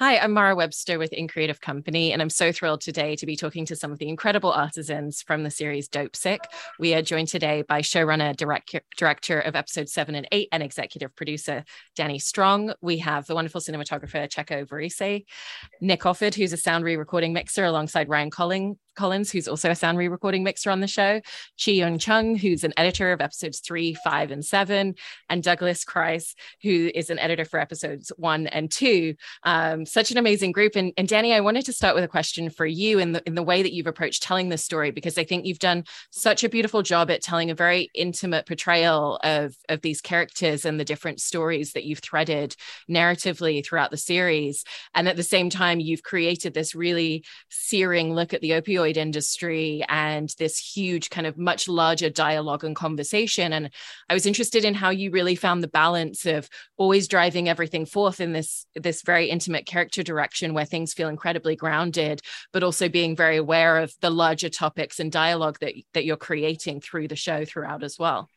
Hi, I'm Mara Webster with In Creative Company, and I'm so thrilled today to be talking to some of the incredible artisans from the series Dopesick. We are joined today by showrunner, direct, director of episodes seven and eight, and executive producer Danny Strong. We have the wonderful cinematographer Checco Varese, Nick Offord, who's a sound re-recording mixer alongside Ryan Colling, Collins, who's also a sound re recording mixer on the show, Chi-yoon Chung, who's an editor of episodes three, five, and seven, and Douglas Crise, who is an editor for episodes one and two. Um, such an amazing group. And, and Danny, I wanted to start with a question for you in the, in the way that you've approached telling this story, because I think you've done such a beautiful job at telling a very intimate portrayal of, of these characters and the different stories that you've threaded narratively throughout the series. And at the same time, you've created this really searing look at the opioid opioid industry and this huge kind of much larger dialogue and conversation. And I was interested in how you really found the balance of always driving everything forth in this this very intimate character direction where things feel incredibly grounded, but also being very aware of the larger topics and dialogue that that you're creating through the show throughout as well.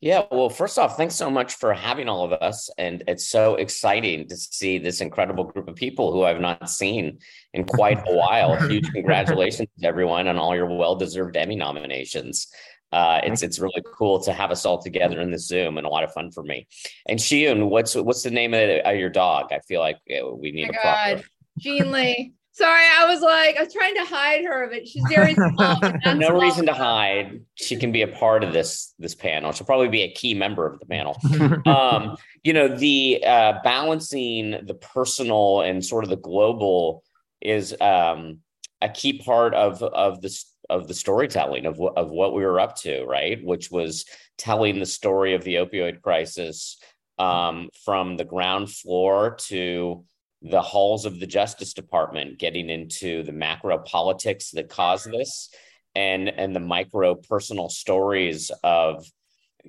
Yeah, well, first off, thanks so much for having all of us. And it's so exciting to see this incredible group of people who I've not seen in quite a while. Huge congratulations to everyone on all your well-deserved Emmy nominations. Uh, it's it's really cool to have us all together in the Zoom and a lot of fun for me. And Chi-yoon, what's what's the name of, the, of your dog? I feel like we need oh a proper. God. Jean Lee. Sorry, I was like, I was trying to hide her, but she's very small. no small. reason to hide. She can be a part of this this panel. She'll probably be a key member of the panel. um, you know, the uh, balancing the personal and sort of the global is um, a key part of of the of the storytelling of of what we were up to, right? Which was telling the story of the opioid crisis um, from the ground floor to the halls of the Justice Department, getting into the macro politics that caused this and and the micro personal stories of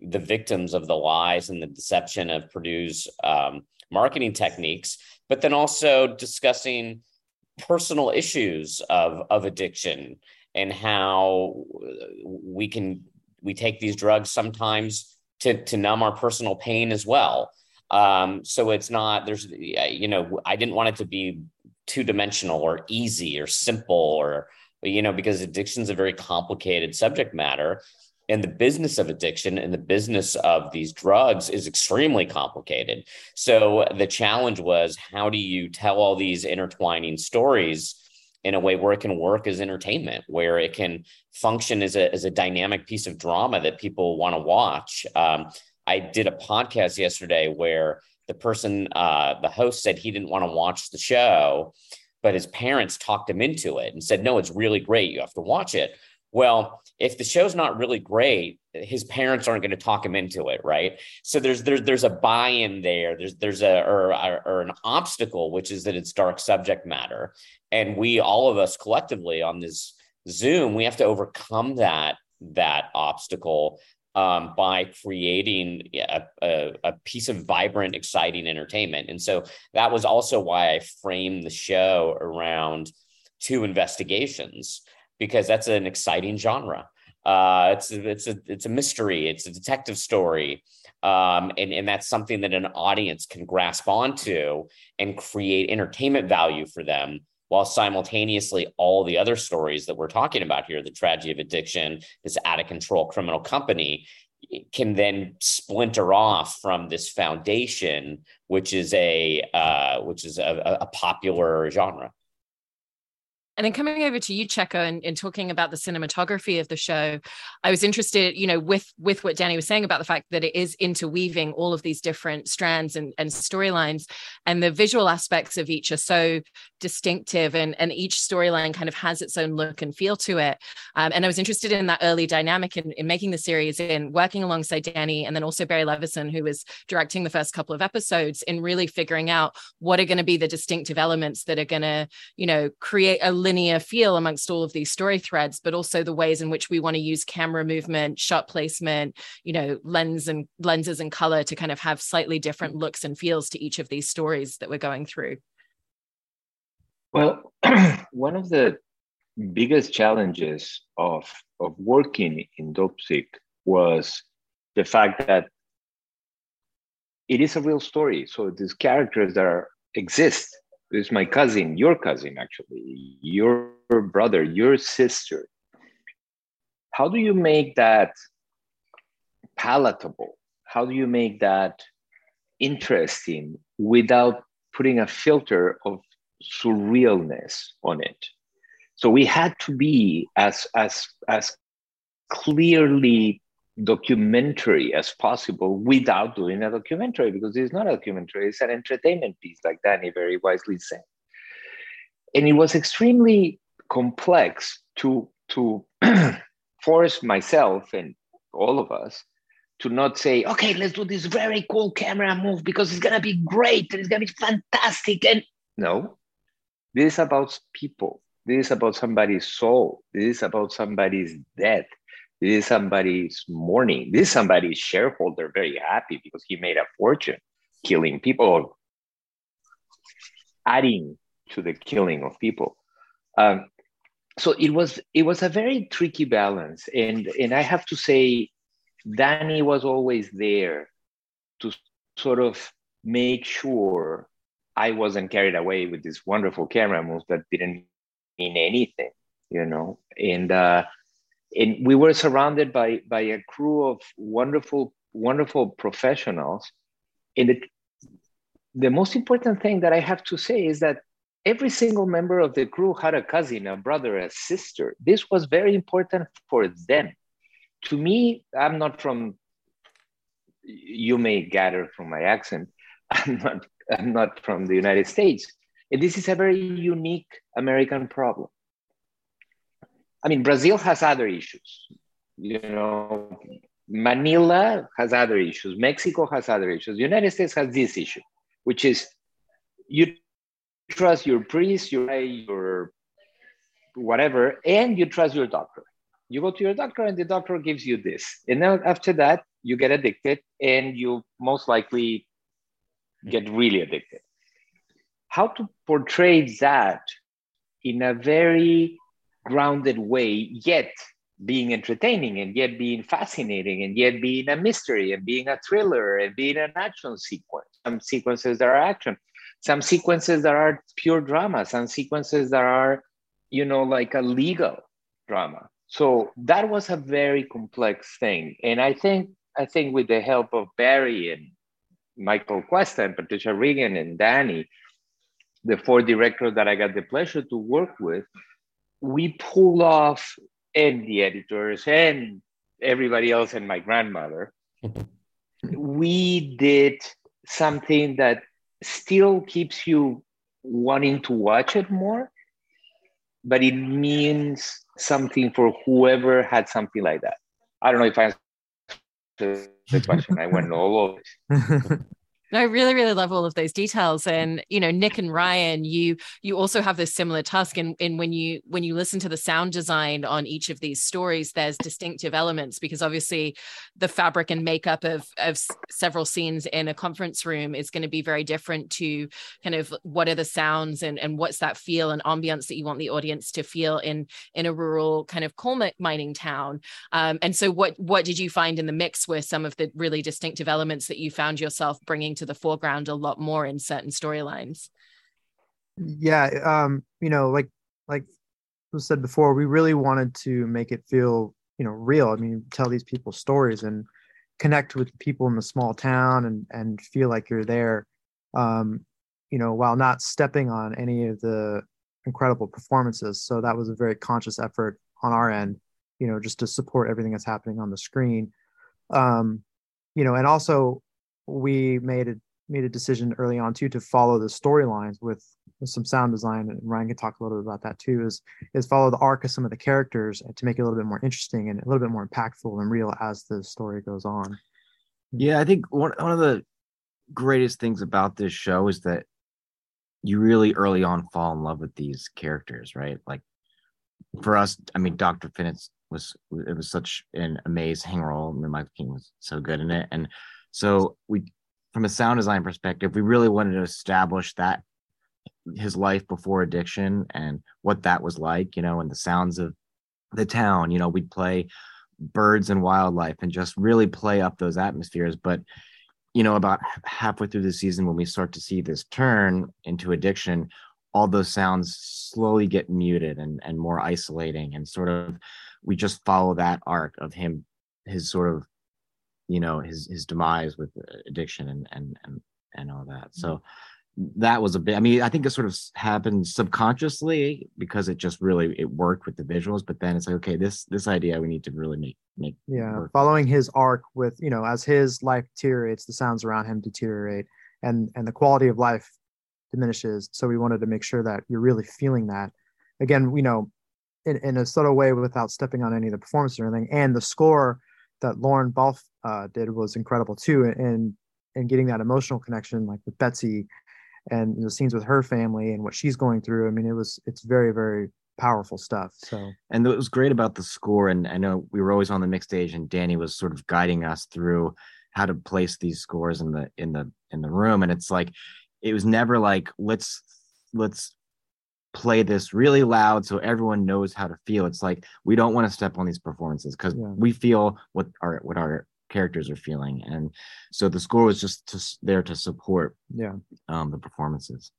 the victims of the lies and the deception of Purdue's um, marketing techniques, but then also discussing personal issues of of addiction and how we can we take these drugs sometimes to to numb our personal pain as well um, so it's not there's you know I didn't want it to be two dimensional or easy or simple or you know because addiction is a very complicated subject matter and the business of addiction and the business of these drugs is extremely complicated. So the challenge was how do you tell all these intertwining stories in a way where it can work as entertainment, where it can function as a, as a dynamic piece of drama that people want to watch. Um, I did a podcast yesterday where the person, uh, the host said he didn't want to watch the show, but his parents talked him into it and said, no, it's really great. You have to watch it. Well, if the show's not really great, his parents aren't going to talk him into it, right? So there's there's there's a buy-in there. There's there's a or, or an obstacle, which is that it's dark subject matter, and we all of us collectively on this Zoom, we have to overcome that that obstacle um, by creating a, a, a, piece of vibrant, exciting entertainment. And so that was also why I framed the show around two investigations because that's an exciting genre. Uh, it's it's a it's a mystery. It's a detective story, um, and and that's something that an audience can grasp onto and create entertainment value for them while simultaneously all the other stories that we're talking about here the tragedy of addiction this out of control criminal company can then splinter off from this foundation which is a uh, which is a, a popular genre and then coming over to you, Checco, and, and, talking about the cinematography of the show, I was interested, you know, with with what Danny was saying about the fact that it is interweaving all of these different strands and, and storylines, and the visual aspects of each are so distinctive, and and each storyline kind of has its own look and feel to it. Um, and I was interested in that early dynamic in, in making the series, in working alongside Danny, and then also Barry Levinson, who was directing the first couple of episodes, in really figuring out what are going to be the distinctive elements that are going to, you know, create a linear feel amongst all of these story threads, but also the ways in which we want to use camera movement, shot placement, you know, lens and lenses and color to kind of have slightly different mm. looks and feels to each of these stories that we're going through. Well, one of the biggest challenges of of working in Dopesick was the fact that it is a real story. So these characters that are, exist is my cousin, your cousin, actually, your brother, your sister. How do you make that palatable? How do you make that interesting without putting a filter of surrealness on it? So we had to be as as as clearly documentary as possible without doing a documentary because it's not a documentary, it's an entertainment piece, like Danny very wisely said. And it was extremely complex to, to force myself and all of us to not say, okay, let's do this very cool camera move because it's gonna be great and it's gonna be fantastic. And no, this is about people. This is about somebody's soul. This is about somebody's death. This is somebody's mourning. This is somebody's shareholder very happy because he made a fortune killing people, adding to the killing of people. Um, so it was it was a very tricky balance, and and I have to say, Danny was always there to sort of make sure I wasn't carried away with this wonderful camera moves that didn't mean anything, you know, and. Uh, and we were surrounded by by a crew of wonderful wonderful professionals. And the, the most important thing that i have to say is that every single member of the crew had a cousin a brother a sister. This was very important for them. To me i'm not from you may gather from my accent i'm not i'm not from the united states. And this is a very unique american problem I mean, Brazil has other issues. You know, Manila has other issues. Mexico has other issues. The United States has this issue, which is you trust your priest, your your whatever, and you trust your doctor. You go to your doctor, and the doctor gives you this, and then after that, you get addicted, and you most likely get really addicted. How to portray that in a very grounded way, yet being entertaining and yet being fascinating and yet being a mystery and being a thriller and being an action sequence. Some sequences that are action, some sequences that are pure drama, some sequences that are, you know, like a legal drama. So that was a very complex thing. And I think I think with the help of Barry and Michael Cuesta and Patricia Riggen and Danny, the four directors that I got the pleasure to work with, we pulled off, and the editors and everybody else and my grandmother, we did something that still keeps you wanting to watch it more, but it means something for whoever had something like that. I don't know if I answered the question. I went all over. I really, really love all of those details. And you know, Nick and Ryan, you you also have this similar task. And in when you when you listen to the sound design on each of these stories, there's distinctive elements because obviously the fabric and makeup of of several scenes in a conference room is going to be very different to kind of what are the sounds and and what's that feel and ambience that you want the audience to feel in in a rural kind of coal mining town. Um, and so, what what did you find in the mix with some of the really distinctive elements that you found yourself bringing to the foreground a lot more in certain storylines. Yeah, um, you know, like like was said before, we really wanted to make it feel, you know, real. I mean, tell these people stories and connect with people in the small town and and feel like you're there. Um, you know, while not stepping on any of the incredible performances. So that was a very conscious effort on our end, you know, just to support everything that's happening on the screen. Um, you know, and also we made a made a decision early on too to follow the storylines with, with some sound design and Ryan can talk a little bit about that too is is follow the arc of some of the characters to make it a little bit more interesting and a little bit more impactful and real as the story goes on. Yeah, I think one one of the greatest things about this show is that you really early on fall in love with these characters, right? Like for us, I mean, Dr. Finnix was it was such an amazing role. I mean, Michael Keaton was so good in it, and so we, from a sound design perspective, we really wanted to establish that his life before addiction and what that was like, you know, and the sounds of the town. You know, we'd play birds and wildlife and just really play up those atmospheres. But you know, about halfway through the season, when we start to see this turn into addiction, all those sounds slowly get muted and and more isolating and sort of we just follow that arc of him his sort of you know his his demise with uh, addiction and and and and all that. Mm-hmm. So that was a bit i mean i think it sort of happened subconsciously because it just really it worked with the visuals but then it's like okay this this idea we need to really make make yeah work. following his arc with you know as his life deteriorates the sounds around him deteriorate and and the quality of life diminishes. So we wanted to make sure that you're really feeling that. Again you know in, in a subtle way without stepping on any of the performance or anything and the score that lorne balfe uh, did was incredible too and and getting that emotional connection like with betsy and the scenes with her family and what she's going through i mean it was it's very very powerful stuff so and what was great about the score and i know we were always on the mix stage and danny was sort of guiding us through how to place these scores in the in the in the room and it's like it was never like let's let's play this really loud so everyone knows how to feel it's like we don't want to step on these performances because Yeah. we feel what our what our characters are feeling. And so the score was just to, there to support yeah. um the performances.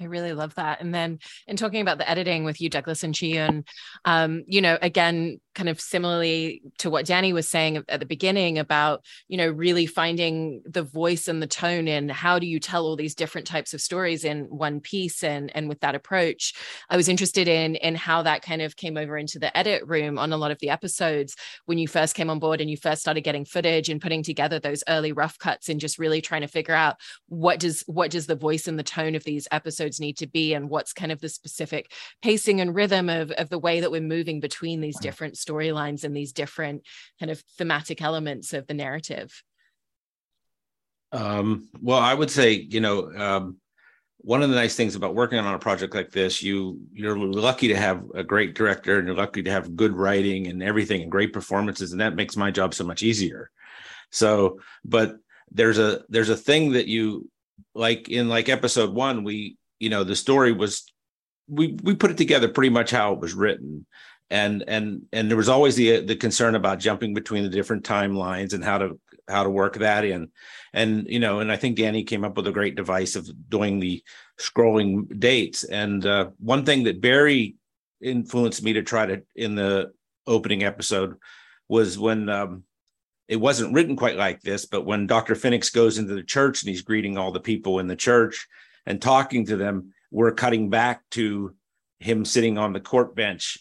I really love that. And then in talking about the editing with you, Douglas and Chi-yoon, um, you know, again, kind of similarly to what Danny was saying at the beginning about, you know, really finding the voice and the tone in how do you tell all these different types of stories in one piece and and with that approach. I was interested in in how that kind of came over into the edit room on a lot of the episodes when you first came on board and you first started getting footage and putting together those early rough cuts and just really trying to figure out what does what does the voice and the tone of these episodes need to be and what's kind of the specific pacing and rhythm of, of the way that we're moving between these different storylines and these different kind of thematic elements of the narrative Um, well, I would say, you know, um, one of the nice things about working on a project like this, you you're lucky to have a great director and you're lucky to have good writing and everything and great performances, and that makes my job so much easier. So, but there's a there's a thing that you like in like episode one, we you know the story was we we put it together pretty much how it was written and and and there was always the the concern about jumping between the different timelines and how to how to work that in. And you know and i think danny came up with a great device of doing the scrolling dates. And uh, one thing that barry influenced me to try to in the opening episode was when um, it wasn't written quite like this but when dr finnix goes into the church and he's greeting all the people in the church and talking to them we're cutting back to him sitting on the court bench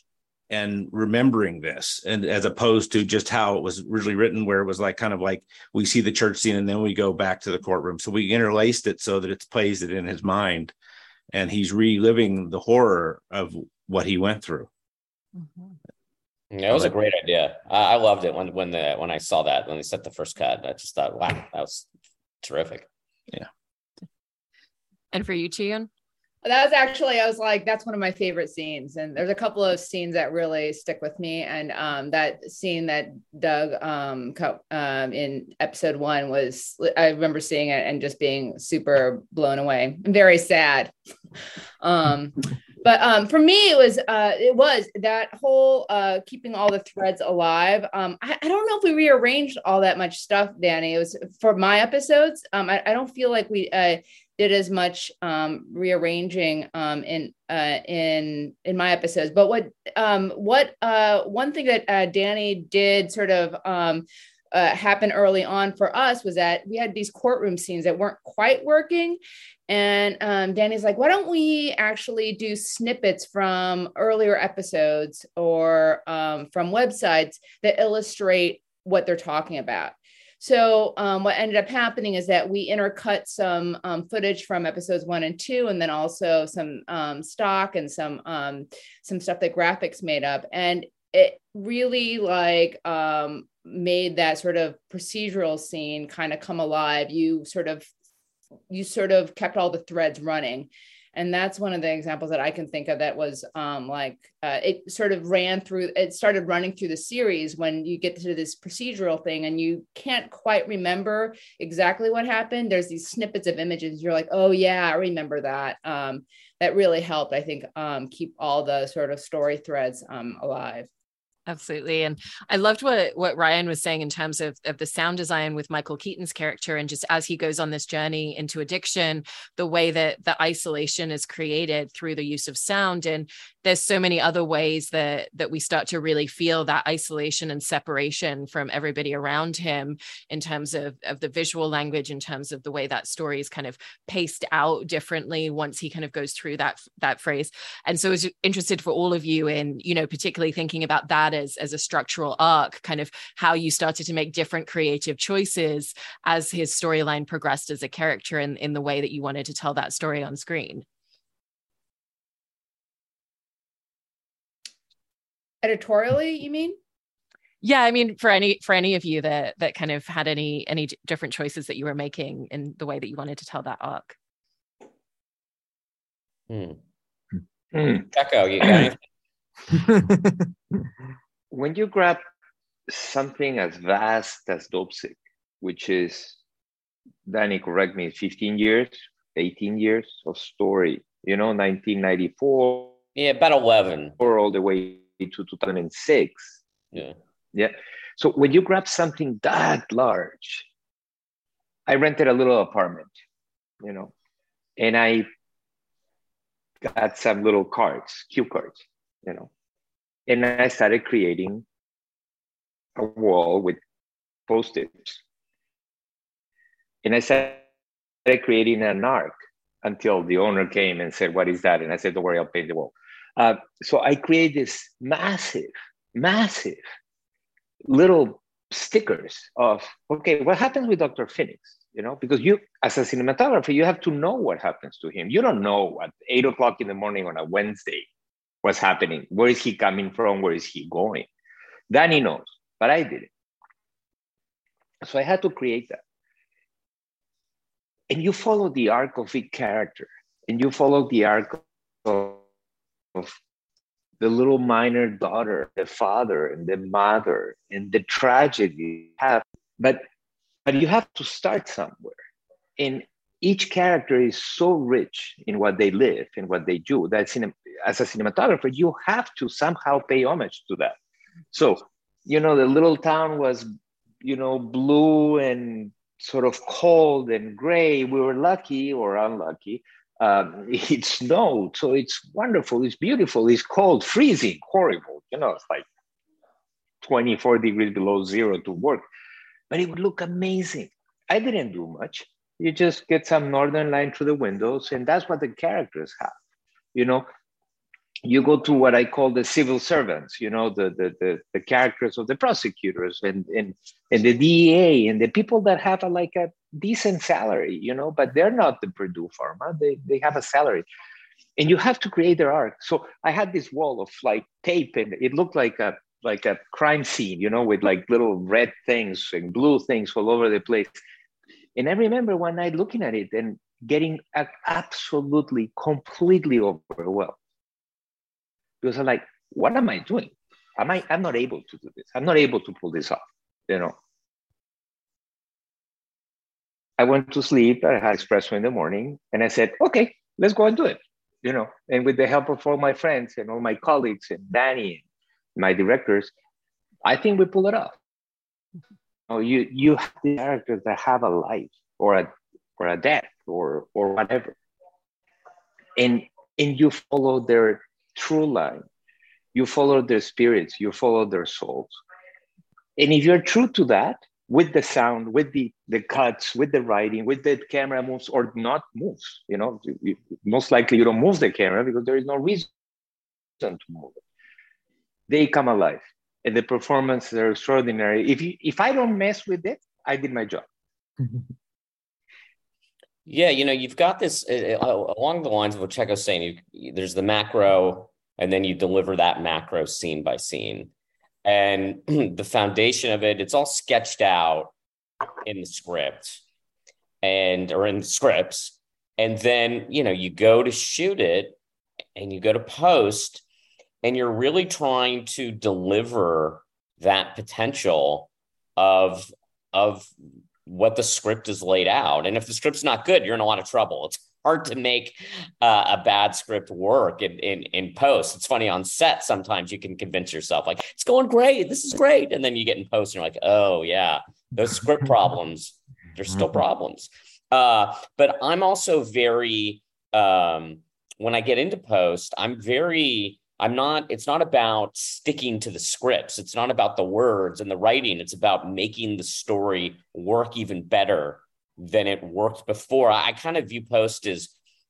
and remembering this and as opposed to just how it was originally written where it was like kind of like we see the church scene and then we go back to the courtroom so we interlaced it so that it plays it in his mind and he's reliving the horror of what he went through mm-hmm. Yeah, it was a great idea. I, I loved it when when the when I saw that when they set the first cut. I just thought, wow, that was terrific. Yeah and for you Chi-yoon? That was actually, I was like, that's one of my favorite scenes. And there's a couple of scenes that really stick with me. And um, that scene that Doug um, um, in episode one was, I remember seeing it and just being super blown away and very sad. um, but um, for me, it was, uh, it was that whole uh, keeping all the threads alive. Um, I, I don't know if we rearranged all that much stuff, Danny. It was for my episodes. Um, I, I don't feel like we, uh, did as much um, rearranging um, in uh, in in my episodes. But what um, what uh, one thing that uh, Danny did sort of uh, happen early on for us was that we had these courtroom scenes that weren't quite working. And um, Danny's like, why don't we actually do snippets from earlier episodes or um, from websites that illustrate what they're talking about? So um, what ended up happening is that we intercut some um, footage from episodes one and two, and then also some um, stock and some um, some stuff that graphics made up, and it really like um, made that sort of procedural scene kind of come alive. You sort of you sort of kept all the threads running. And that's one of the examples that i can think of that was um, like uh, it sort of ran through it started running through the series when you get to this procedural thing and you can't quite remember exactly what happened. There's these snippets of images. You're like oh yeah i remember that. Um, that really helped i think um, keep all the sort of story threads um, alive Absolutely. And I loved what what Ryan was saying in terms of, of the sound design with Michael Keaton's character and just as he goes on this journey into addiction, the way that the isolation is created through the use of sound. And there's so many other ways that that we start to really feel that isolation and separation from everybody around him in terms of, of the visual language, in terms of the way that story is kind of paced out differently once he kind of goes through that that phrase. And so I was interested for all of you in, you know, particularly thinking about that as, as a structural arc, kind of how you started to make different creative choices as his storyline progressed as a character in, in the way that you wanted to tell that story on screen. Editorially, you mean? Yeah, I mean, for any for any of you that that kind of had any any different choices that you were making in the way that you wanted to tell that arc. Hmm. Hmm. Checco, you got when you grab something as vast as Dopesick, which is, Danny, correct me, 15 years, 18 years of story, you know, 1994. Yeah, about 11. Or all the way to 2006. Yeah. Yeah. So when you grab something that large, I rented a little apartment, you know, and I got some little cards, cue cards, you know, and I started creating a wall with post-its. And I started creating an arc until the owner came and said, What is that? And I said, Don't worry, I'll paint the wall. Uh, so I created this massive, massive little stickers of, okay, what happens with Dr. Finnix? You know, because you, as a cinematographer, you have to know what happens to him. You don't know at eight o'clock in the morning on a Wednesday what's happening. Where is he coming from? Where is he going? Danny knows, but I didn't. So I had to create that. And you follow the arc of each character, and you follow the arc of, of the little minor daughter, the father, and the mother, and the tragedy have. But but you have to start somewhere. And each character is so rich in what they live and what they do that as a cinematographer, you have to somehow pay homage to that. So, you know, the little town was, you know, blue and sort of cold and gray. We were lucky or unlucky. Um, it snowed, so it's wonderful. It's beautiful. It's cold, freezing, horrible. You know, it's like 24 degrees below zero to work, but it would look amazing. I didn't do much. You just get some northern light through the windows, and that's what the characters have. You know, you go to what I call the civil servants, you know, the, the, the, the, characters of the prosecutors and, and, and the DEA and the people that have a, like a decent salary, you know, but they're not the Purdue Pharma, they, they have a salary. And you have to create their art. So I had this wall of like tape and it looked like a like a crime scene, you know, with like little red things and blue things all over the place. And I remember one night looking at it and getting absolutely completely overwhelmed because I'm like, what am I doing? Am I, I'm not able to do this. I'm not able to pull this off, you know. I went to sleep. I had espresso in the morning and I said, okay, let's go and do it, you know. And with the help of all my friends and all my colleagues and Danny, and my directors, I think we pull it off. Oh, you you have the characters that have a life or a or a death or or whatever, and and you follow their true line. You follow their spirits, you follow their souls. And if you're true to that, with the sound, with the, the cuts, with the writing, with the camera moves or not moves, you know, you, most likely you don't move the camera because there is no reason to move it. They come alive and the performances are extraordinary. If you, if I don't mess with it, I did my job. Yeah, you know, you've got this uh, uh, along the lines of what Checco's saying. You, there's the macro, and then you deliver that macro scene by scene, and the foundation of it. It's all sketched out in the script, and or in the scripts, and then you know you go to shoot it, and you go to post, and you're really trying to deliver that potential of of what the script is laid out. And if the script's not good, you're in a lot of trouble. It's hard to make uh, a bad script work in, in in post. It's funny on set. Sometimes you can convince yourself like it's going great, this is great, and then you get in post and you're like, oh yeah, those script problems, they're still mm-hmm. problems. Uh, but I'm also very um, when I get into post, I'm very I'm not, it's not about sticking to the scripts. It's not about the words and the writing. It's about making the story work even better than it worked before. I, I kind of view post as,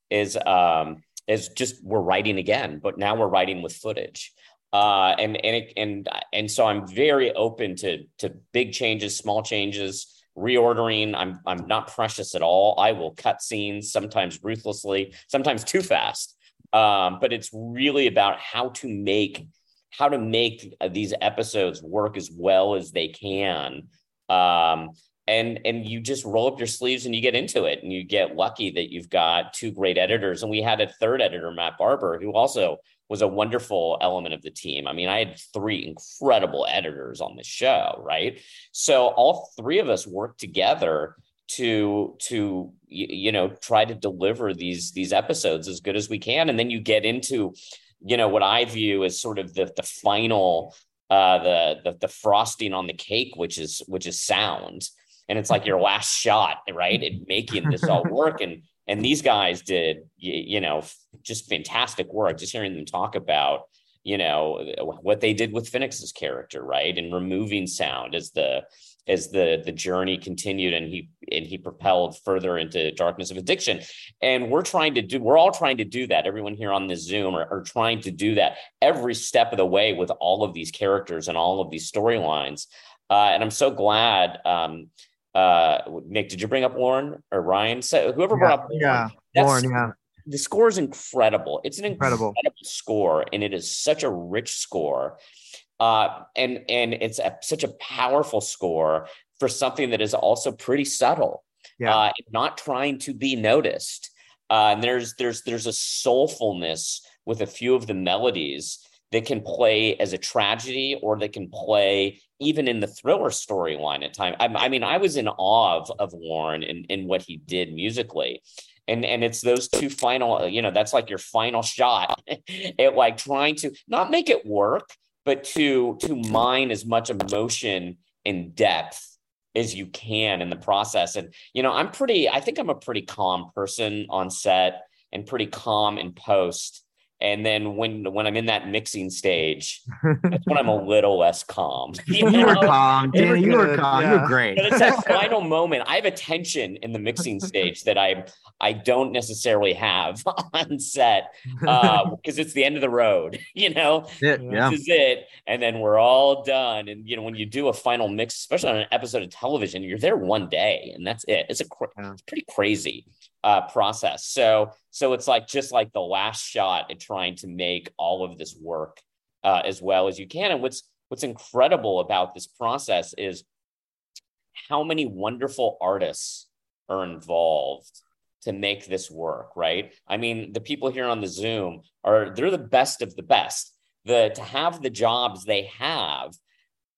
is um, as just we're writing again, but now we're writing with footage. Uh, and and it, and and so I'm very open to to big changes, small changes, reordering. I'm I'm not precious at all. I will cut scenes sometimes ruthlessly, sometimes too fast um, but it's really about how to make how to make these episodes work as well as they can. Um, and and you just roll up your sleeves and you get into it and you get lucky that you've got two great editors. And we had a third editor matt barber who also was a wonderful element of the team. I mean i had three incredible editors on the show right? So all three of us worked together to to you know try to deliver these these episodes as good as we can. And then you get into you know what i view as sort of the the final uh the the, the frosting on the cake which is which is sound. And it's like your last shot right at making this all work. And and these guys did you, you know just fantastic work. Just hearing them talk about you know what they did with finnix's character right and removing sound as the as the the journey continued. And he and he propelled further into darkness of addiction. And we're trying to do we're all trying to do that. Everyone here on the zoom are, are trying to do that every step of the way with all of these characters and all of these storylines. Uh, and i'm so glad um, uh, nick did you bring up lorne or ryan? So whoever yeah, brought up lorne, yeah lorne yeah. the score is incredible. It's an incredible. incredible score and it is such a rich score. Uh, and and it's a, such a powerful score for something that is also pretty subtle, yeah. uh, not trying to be noticed. Uh, and there's there's there's a soulfulness with a few of the melodies that can play as a tragedy or that can play even in the thriller storyline at times. I, I, mean, I was in awe of, of Lorne and, and what he did musically. And, and it's those two final, you know, that's like your final shot at like trying to not make it work, but to to mine as much emotion and depth as you can in the process. And you know i'm pretty i think i'm a pretty calm person on set and pretty calm in post and then when when I'm in that mixing stage, that's when I'm a little less calm. You, you were calm, Danny. You were calm. Yeah. You were great. But it's that final moment. I have a tension in the mixing stage that I I don't necessarily have on set because uh, it's the end of the road. You know, it, yeah. this is it, and then we're all done. And you know, when you do a final mix, especially on an episode of television, you're there one day, and that's it. It's a yeah. it's pretty crazy uh, process. So so it's like just like the last shot at trying to make all of this work uh, as well as you can. And what's what's incredible about this process is how many wonderful artists are involved to make this work. Right? I mean, the people here on the Zoom are they're the best of the best. The to have the jobs they have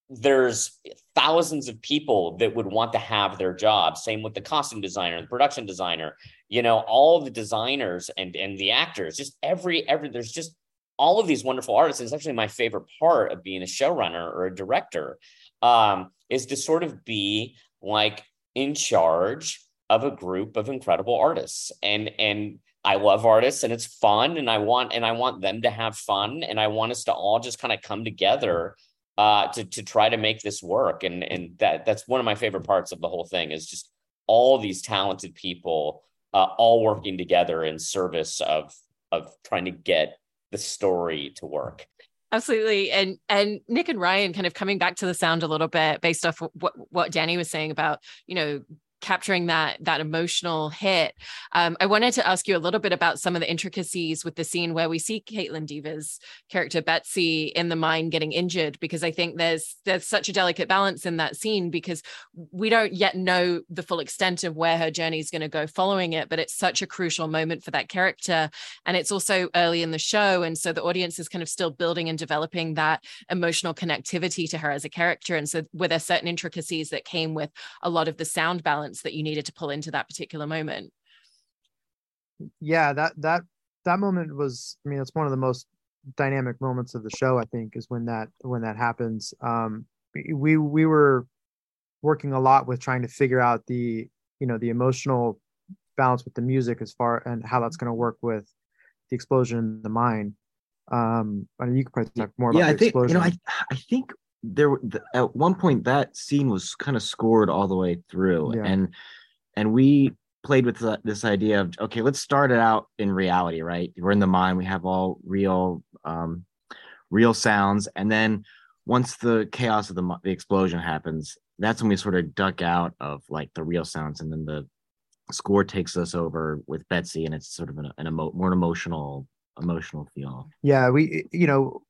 there's thousands of people that would want to have their job. Same with the costume designer the production designer you know all the designers and and the actors. Just every every there's just all of these wonderful artists. And it's actually my favorite part of being a showrunner or a director um, is to sort of be like in charge of a group of incredible artists. And and I love artists and it's fun and I want and I want them to have fun and I want us to all just kind of come together uh, to to try to make this work. And and that that's one of my favorite parts of the whole thing is just all these talented people uh, all working together in service of of trying to get the story to work absolutely and and nick and ryan kind of coming back to the sound a little bit based off what what danny was saying about you know capturing that that emotional hit. Um, I wanted to ask you a little bit about some of the intricacies with the scene where we see Kaitlyn Dever's character Betsy in the mine getting injured, because I think there's there's such a delicate balance in that scene because we don't yet know the full extent of where her journey is going to go following it, but it's such a crucial moment for that character, and it's also early in the show, and so the audience is kind of still building and developing that emotional connectivity to her as a character, and so were there certain intricacies that came with a lot of the sound balance that you needed to pull into that particular moment? yeah that that that moment was i mean it's one of the most dynamic moments of the show i think is when that when that happens. Um we we were working a lot with trying to figure out the you know the emotional balance with the music as far and how that's going to work with the explosion in the mine. Um and you could probably talk more about yeah, I the think explosion you know, I I think there were- at one point that scene was kind of scored all the way through, Yeah. and and we played with the, this idea of okay, let's start it out in reality, right? We're in the mind, we have all real um real sounds, and then once the chaos of the the explosion happens, that's when we sort of duck out of like the real sounds, and then the score takes us over with Betsy, and it's sort of an, an emo- more emotional emotional feel. yeah we you know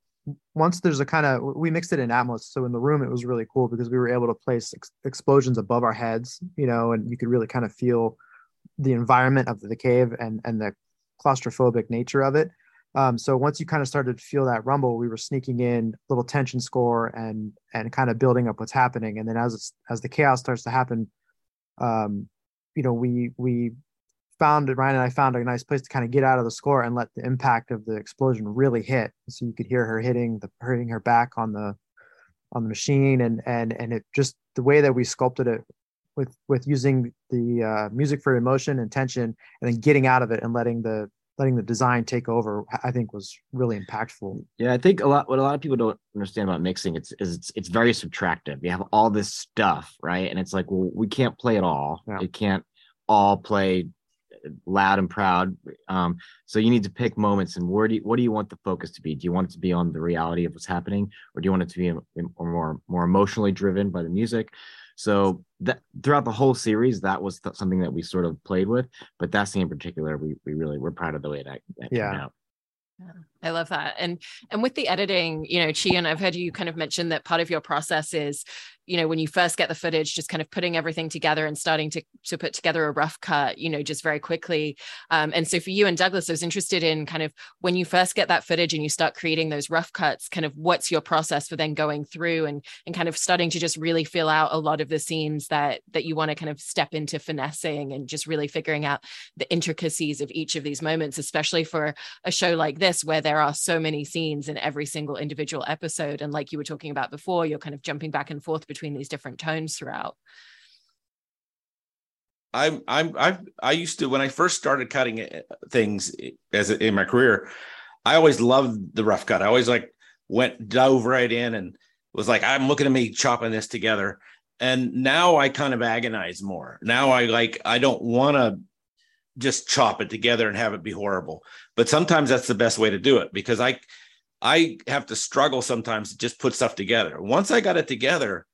once there's a kind of we mixed it in atmos so in the room it was really cool because we were able to place ex- explosions above our heads you know and you could really kind of feel the environment of the cave and and the claustrophobic nature of it. Um, so once you kind of started to feel that rumble we were sneaking in little tension score and and kind of building up what's happening. And then as as the chaos starts to happen um, you know we we found Ryan and I found a nice place to kind of get out of the score and let the impact of the explosion really hit. So you could hear her hitting the hitting her back on the on the machine and and and it just the way that we sculpted it with with using the uh, music for emotion and tension and then getting out of it and letting the letting the design take over I think was really impactful. Yeah, I think a lot what a lot of people don't understand about mixing it's is it's it's very subtractive. You have all this stuff, right? And it's like, well, we can't play it all. Yeah. It can't all play loud and proud. Um, so you need to pick moments and where do you, what do you want the focus to be? Do you want it to be on the reality of what's happening, or do you want it to be em- em- more more emotionally driven by the music? So that throughout the whole series, that was th- something that we sort of played with. But that scene in particular, we we really we're proud of the way that, that Yeah. turned out. Yeah, I love that. And and with the editing, you know, Chi-yoon, I've heard you kind of mention that part of your process is, you know, when you first get the footage, just kind of putting everything together and starting to to put together a rough cut, you know, just very quickly. Um, and so for you and Douglas, I was interested in kind of when you first get that footage and you start creating those rough cuts, kind of what's your process for then going through and and kind of starting to just really fill out a lot of the scenes that that you want to kind of step into finessing and just really figuring out the intricacies of each of these moments, especially for a show like this where there are so many scenes in every single individual episode and like you were talking about before you're kind of jumping back and forth between these different tones throughout I'm I'm I've I used to when I first started cutting uh, things as in my career, I always loved the rough cut. I always like went dove right in and was like, I'm looking at me chopping this together. And now I kind of agonize more. Now I like I don't want to just chop it together and have it be horrible. But sometimes that's the best way to do it because I I have to struggle sometimes to just put stuff together. Once I got it together,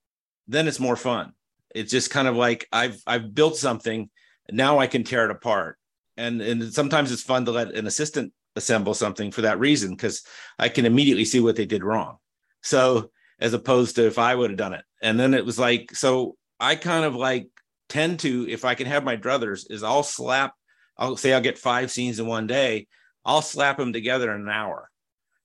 then it's more fun it's just kind of like I've I've built something. Now I can tear it apart, and and sometimes it's fun to let an assistant assemble something for that reason because I can immediately see what they did wrong. So as opposed to if I would have done it, and then it was like so I kind of like tend to if I can have my druthers is I'll slap I'll say I'll get five scenes in one day I'll slap them together in an hour,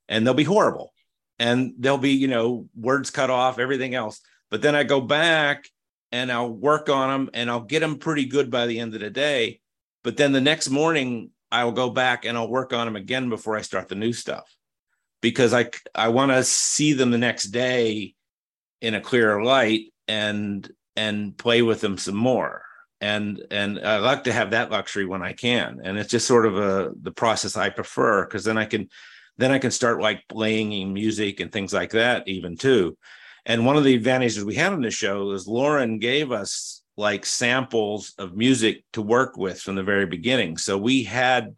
and they'll be horrible, and they'll be you know words cut off everything else. But then I go back and I'll work on them and I'll get them pretty good by the end of the day. But then the next morning, I'll go back and I'll work on them again before I start the new stuff because I I want to see them the next day in a clearer light and and play with them some more. And and I like to have that luxury when I can. And it's just sort of a the process I prefer because then I can then I can start like playing music and things like that even too. And one of the advantages we had on the show is Lorne gave us like samples of music to work with from the very beginning. So we had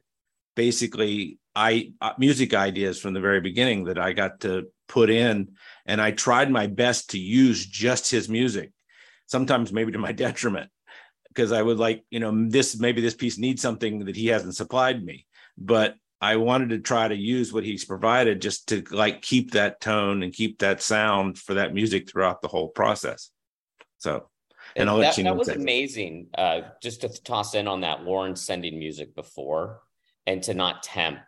basically I uh, music ideas from the very beginning that I got to put in, and I tried my best to use just his music. Sometimes maybe to my detriment, because I would like you know this maybe this piece needs something that he hasn't supplied me, but I wanted to try to use what he's provided just to like keep that tone and keep that sound for that music throughout the whole process. So, and I'll let that, you that was that. amazing. Uh, just to toss in on that, Lorne sending music before and to not temp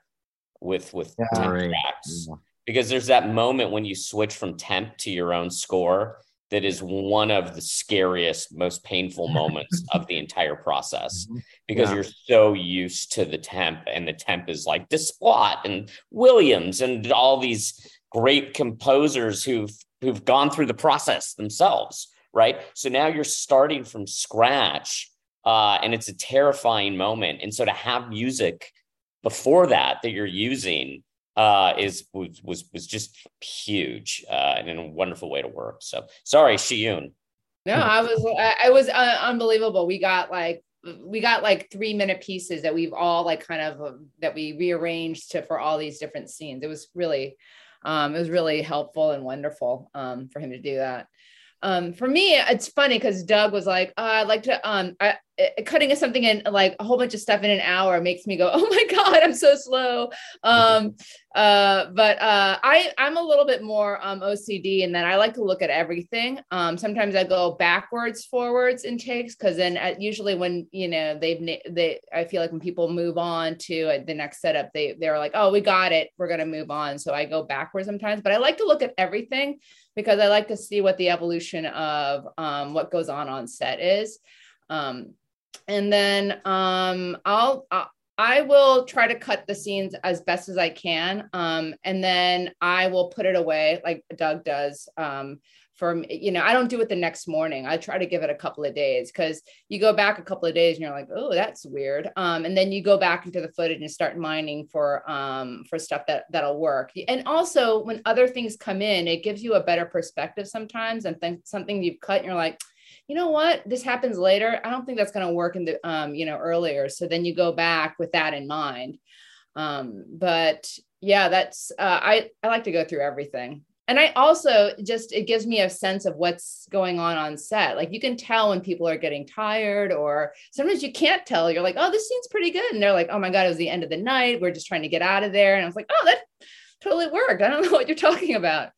with with Yeah. temp Right. tracks Yeah. because there's that moment when you switch from temp to your own score that is one of the scariest, most painful moments of the entire process Mhm. because Yeah. you're so used to the temp, and the temp is like Desplat and Williams and all these great composers who've who've gone through the process themselves, right? So now you're starting from scratch, uh, and it's a terrifying moment. And so to have music before that that you're using uh, is was was was just huge uh, and a wonderful way to work. So sorry, Chi-yoon. No, I was I, was uh, unbelievable. We got like we got like three minute pieces that we've all like kind of uh, that we rearranged to for all these different scenes. It was really um, it was really helpful and wonderful um, for him to do that. Um, for me, it's funny because Doug was like, oh, "I'd like to um, cutting something in like a whole bunch of stuff in an hour makes me go, oh my god, I'm so slow." Um, uh, but uh, I I'm a little bit more um, OCD in that I like to look at everything. Um, sometimes I go backwards, forwards in takes because then at, usually when you know they've they I feel like when people move on to uh, the next setup, they they're like, oh, we got it, we're gonna move on. So I go backwards sometimes, but I like to look at everything because I like to see what the evolution of um, what goes on on set is. Um, and then um, I'll, I'll I will try to cut the scenes as best as I can, um, and then I will put it away like Doug does. Um, for you know, I don't do it the next morning. I try to give it a couple of days because you go back a couple of days and you're like, oh, that's weird. Um, and then you go back into the footage and start mining for um, for stuff that that'll work. And also, when other things come in, it gives you a better perspective sometimes. And then something you've cut, and you're like, you know what? This happens later. I don't think that's going to work in the um you know earlier. So then you go back with that in mind. Um but yeah that's uh, i i like to go through everything. And i also just it gives me a sense of what's going on on set. Like you can tell when people are getting tired or sometimes you can't tell. You're like oh this scene's pretty good. And they're like oh my god it was the end of the night. We're just trying to get out of there. And i was like oh that totally worked. I don't know what you're talking about.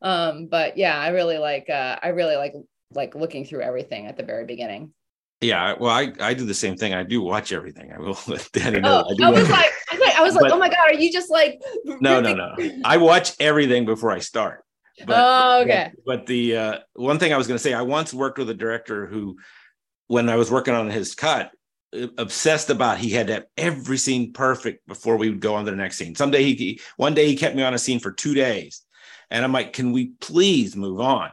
Um but yeah i really like uh i really like like looking through everything at the very beginning. Yeah, well, I, I do the same thing. I do watch everything. I will let Danny know. Oh, do I was like, I was like, I was like, But- oh my god, are you just like? no, no, no. I watch everything before I start. But, oh, okay. But, but the uh, one thing I was going to say, I once worked with a director who, when I was working on his cut, uh, obsessed about he had to have every scene perfect before we would go on to the next scene. Someday he one day he kept me on a scene for two days, and I'm like, can we please move on?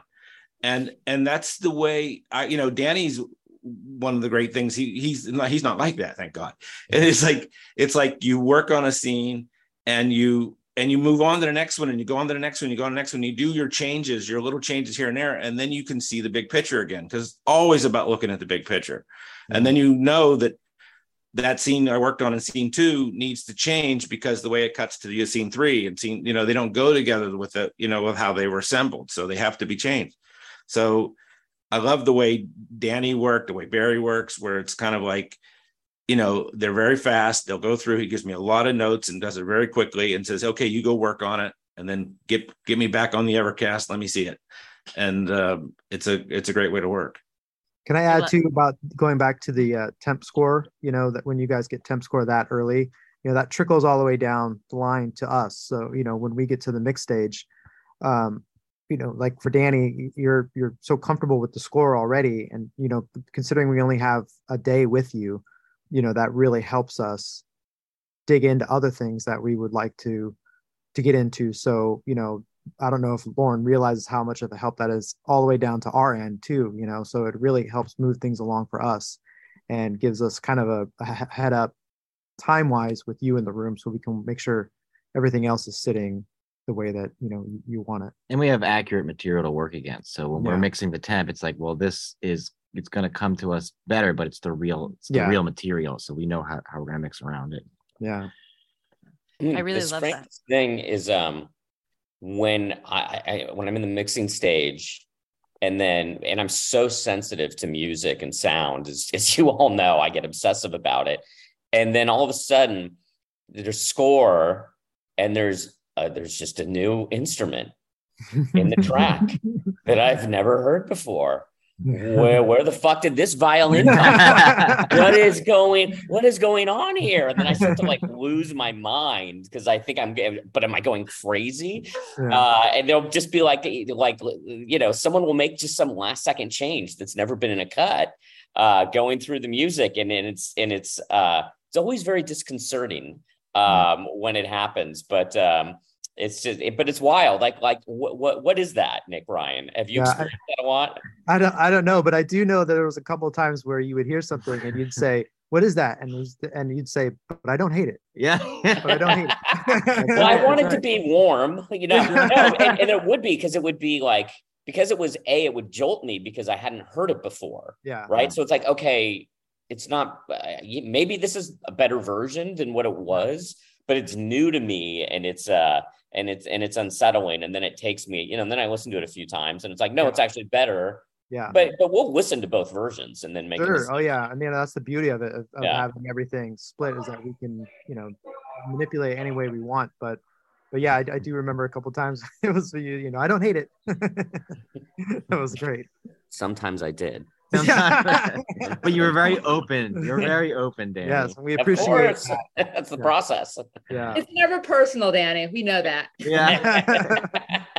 And and that's the way I, you know, Danny's one of the great things. He he's not he's not like that, thank God. And it's like it's like you work on a scene and you and you move on to the next one and you go on to the next one you go on to the next one you do your changes your little changes here and there and then you can see the big picture again because it's always about looking at the big picture and then mm-hmm. you know that that scene i worked on in scene two needs to change because the way it cuts to the scene three and scene you know they don't go together with the you know with how they were assembled so they have to be changed so i love the way danny worked the way barry works where it's kind of like you know they're very fast. They'll go through. He gives me a lot of notes and does it very quickly and says okay you go work on it and then get get me back on the evercast. Let me see it. And um, it's a it's a great way to work. Can I I add lo- too about going back to the uh, temp score? You know that when you guys get temp score that early, you know that trickles all the way down the line to us. So you know when we get to the mix stage, um, you know like for Danny, you're you're so comfortable with the score already, and you know considering we only have a day with you, you know that really helps us dig into other things that we would like to to get into. So you know I don't know if Lorne realizes how much of a help that is all the way down to our end too, you know, so it really helps move things along for us and gives us kind of a, a head up time wise with you in the room so we can make sure everything else is sitting the way that, you know, you, you want it. and we have accurate material to work against. So when we're mixing the temp, it's like, well, this is it's going to come to us better, but it's the real it's the Yeah. real material, so we know how, how we're going to mix around it. Yeah. I really the love that. thing is um when I, I when I'm in the mixing stage and then and I'm so sensitive to music and sound as, as you all know I get obsessive about it and then all of a sudden there's score and there's uh, there's just a new instrument in the track that I've never heard before. Where where the fuck did this violin come from? what is going what is going on here? And then i start to like lose my mind because i think i'm but am i going crazy? Yeah. uh and they'll just be like like you know someone will make just some last second change that's never been in a cut uh going through the music. And, and it's and it's uh it's always very disconcerting um when it happens. But um it's just it, but it's wild like like what what what is that nick ryan have you Yeah, I- experienced that a lot I don't I don't know, but I do know that there was a couple of times where you would hear something and you'd say, "What is that?" and was, and you'd say, "But I don't hate it." yeah. But I don't hate it. well, I That's want it to be warm, you know, no, and, and it would be because it would be like because it was a it would jolt me because I hadn't heard it before, Yeah. right? So it's like okay, it's not uh, maybe this is a better version than what it was, but it's new to me and it's uh and it's and it's unsettling, and then it takes me, you know, and then I listen to it a few times, and it's like no, Yeah. it's actually better, Yeah. but but we'll listen to both versions and then make a Sure. Oh yeah. I mean, that's the beauty of it of, of Yeah. having everything split is that we can, you know, manipulate any way we want. But, but yeah, I, I do remember a couple times it was for you, you know, I don't hate it. that was great. Sometimes I did. Sometimes- but you were very open. You're very open, Danny. Yes, we Of appreciate. course, that's the Yeah. process. Yeah. It's never personal, Danny. We know that. Yeah.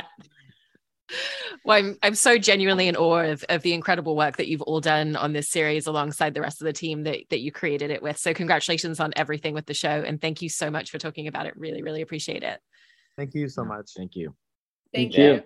Well, I'm, I'm so genuinely in awe of, of the incredible work that you've all done on this series alongside the rest of the team that, that you created it with. So, congratulations on everything with the show. And thank you so much for talking about it. Really, really appreciate it. Thank you so much. Thank you. Thank Yeah. you.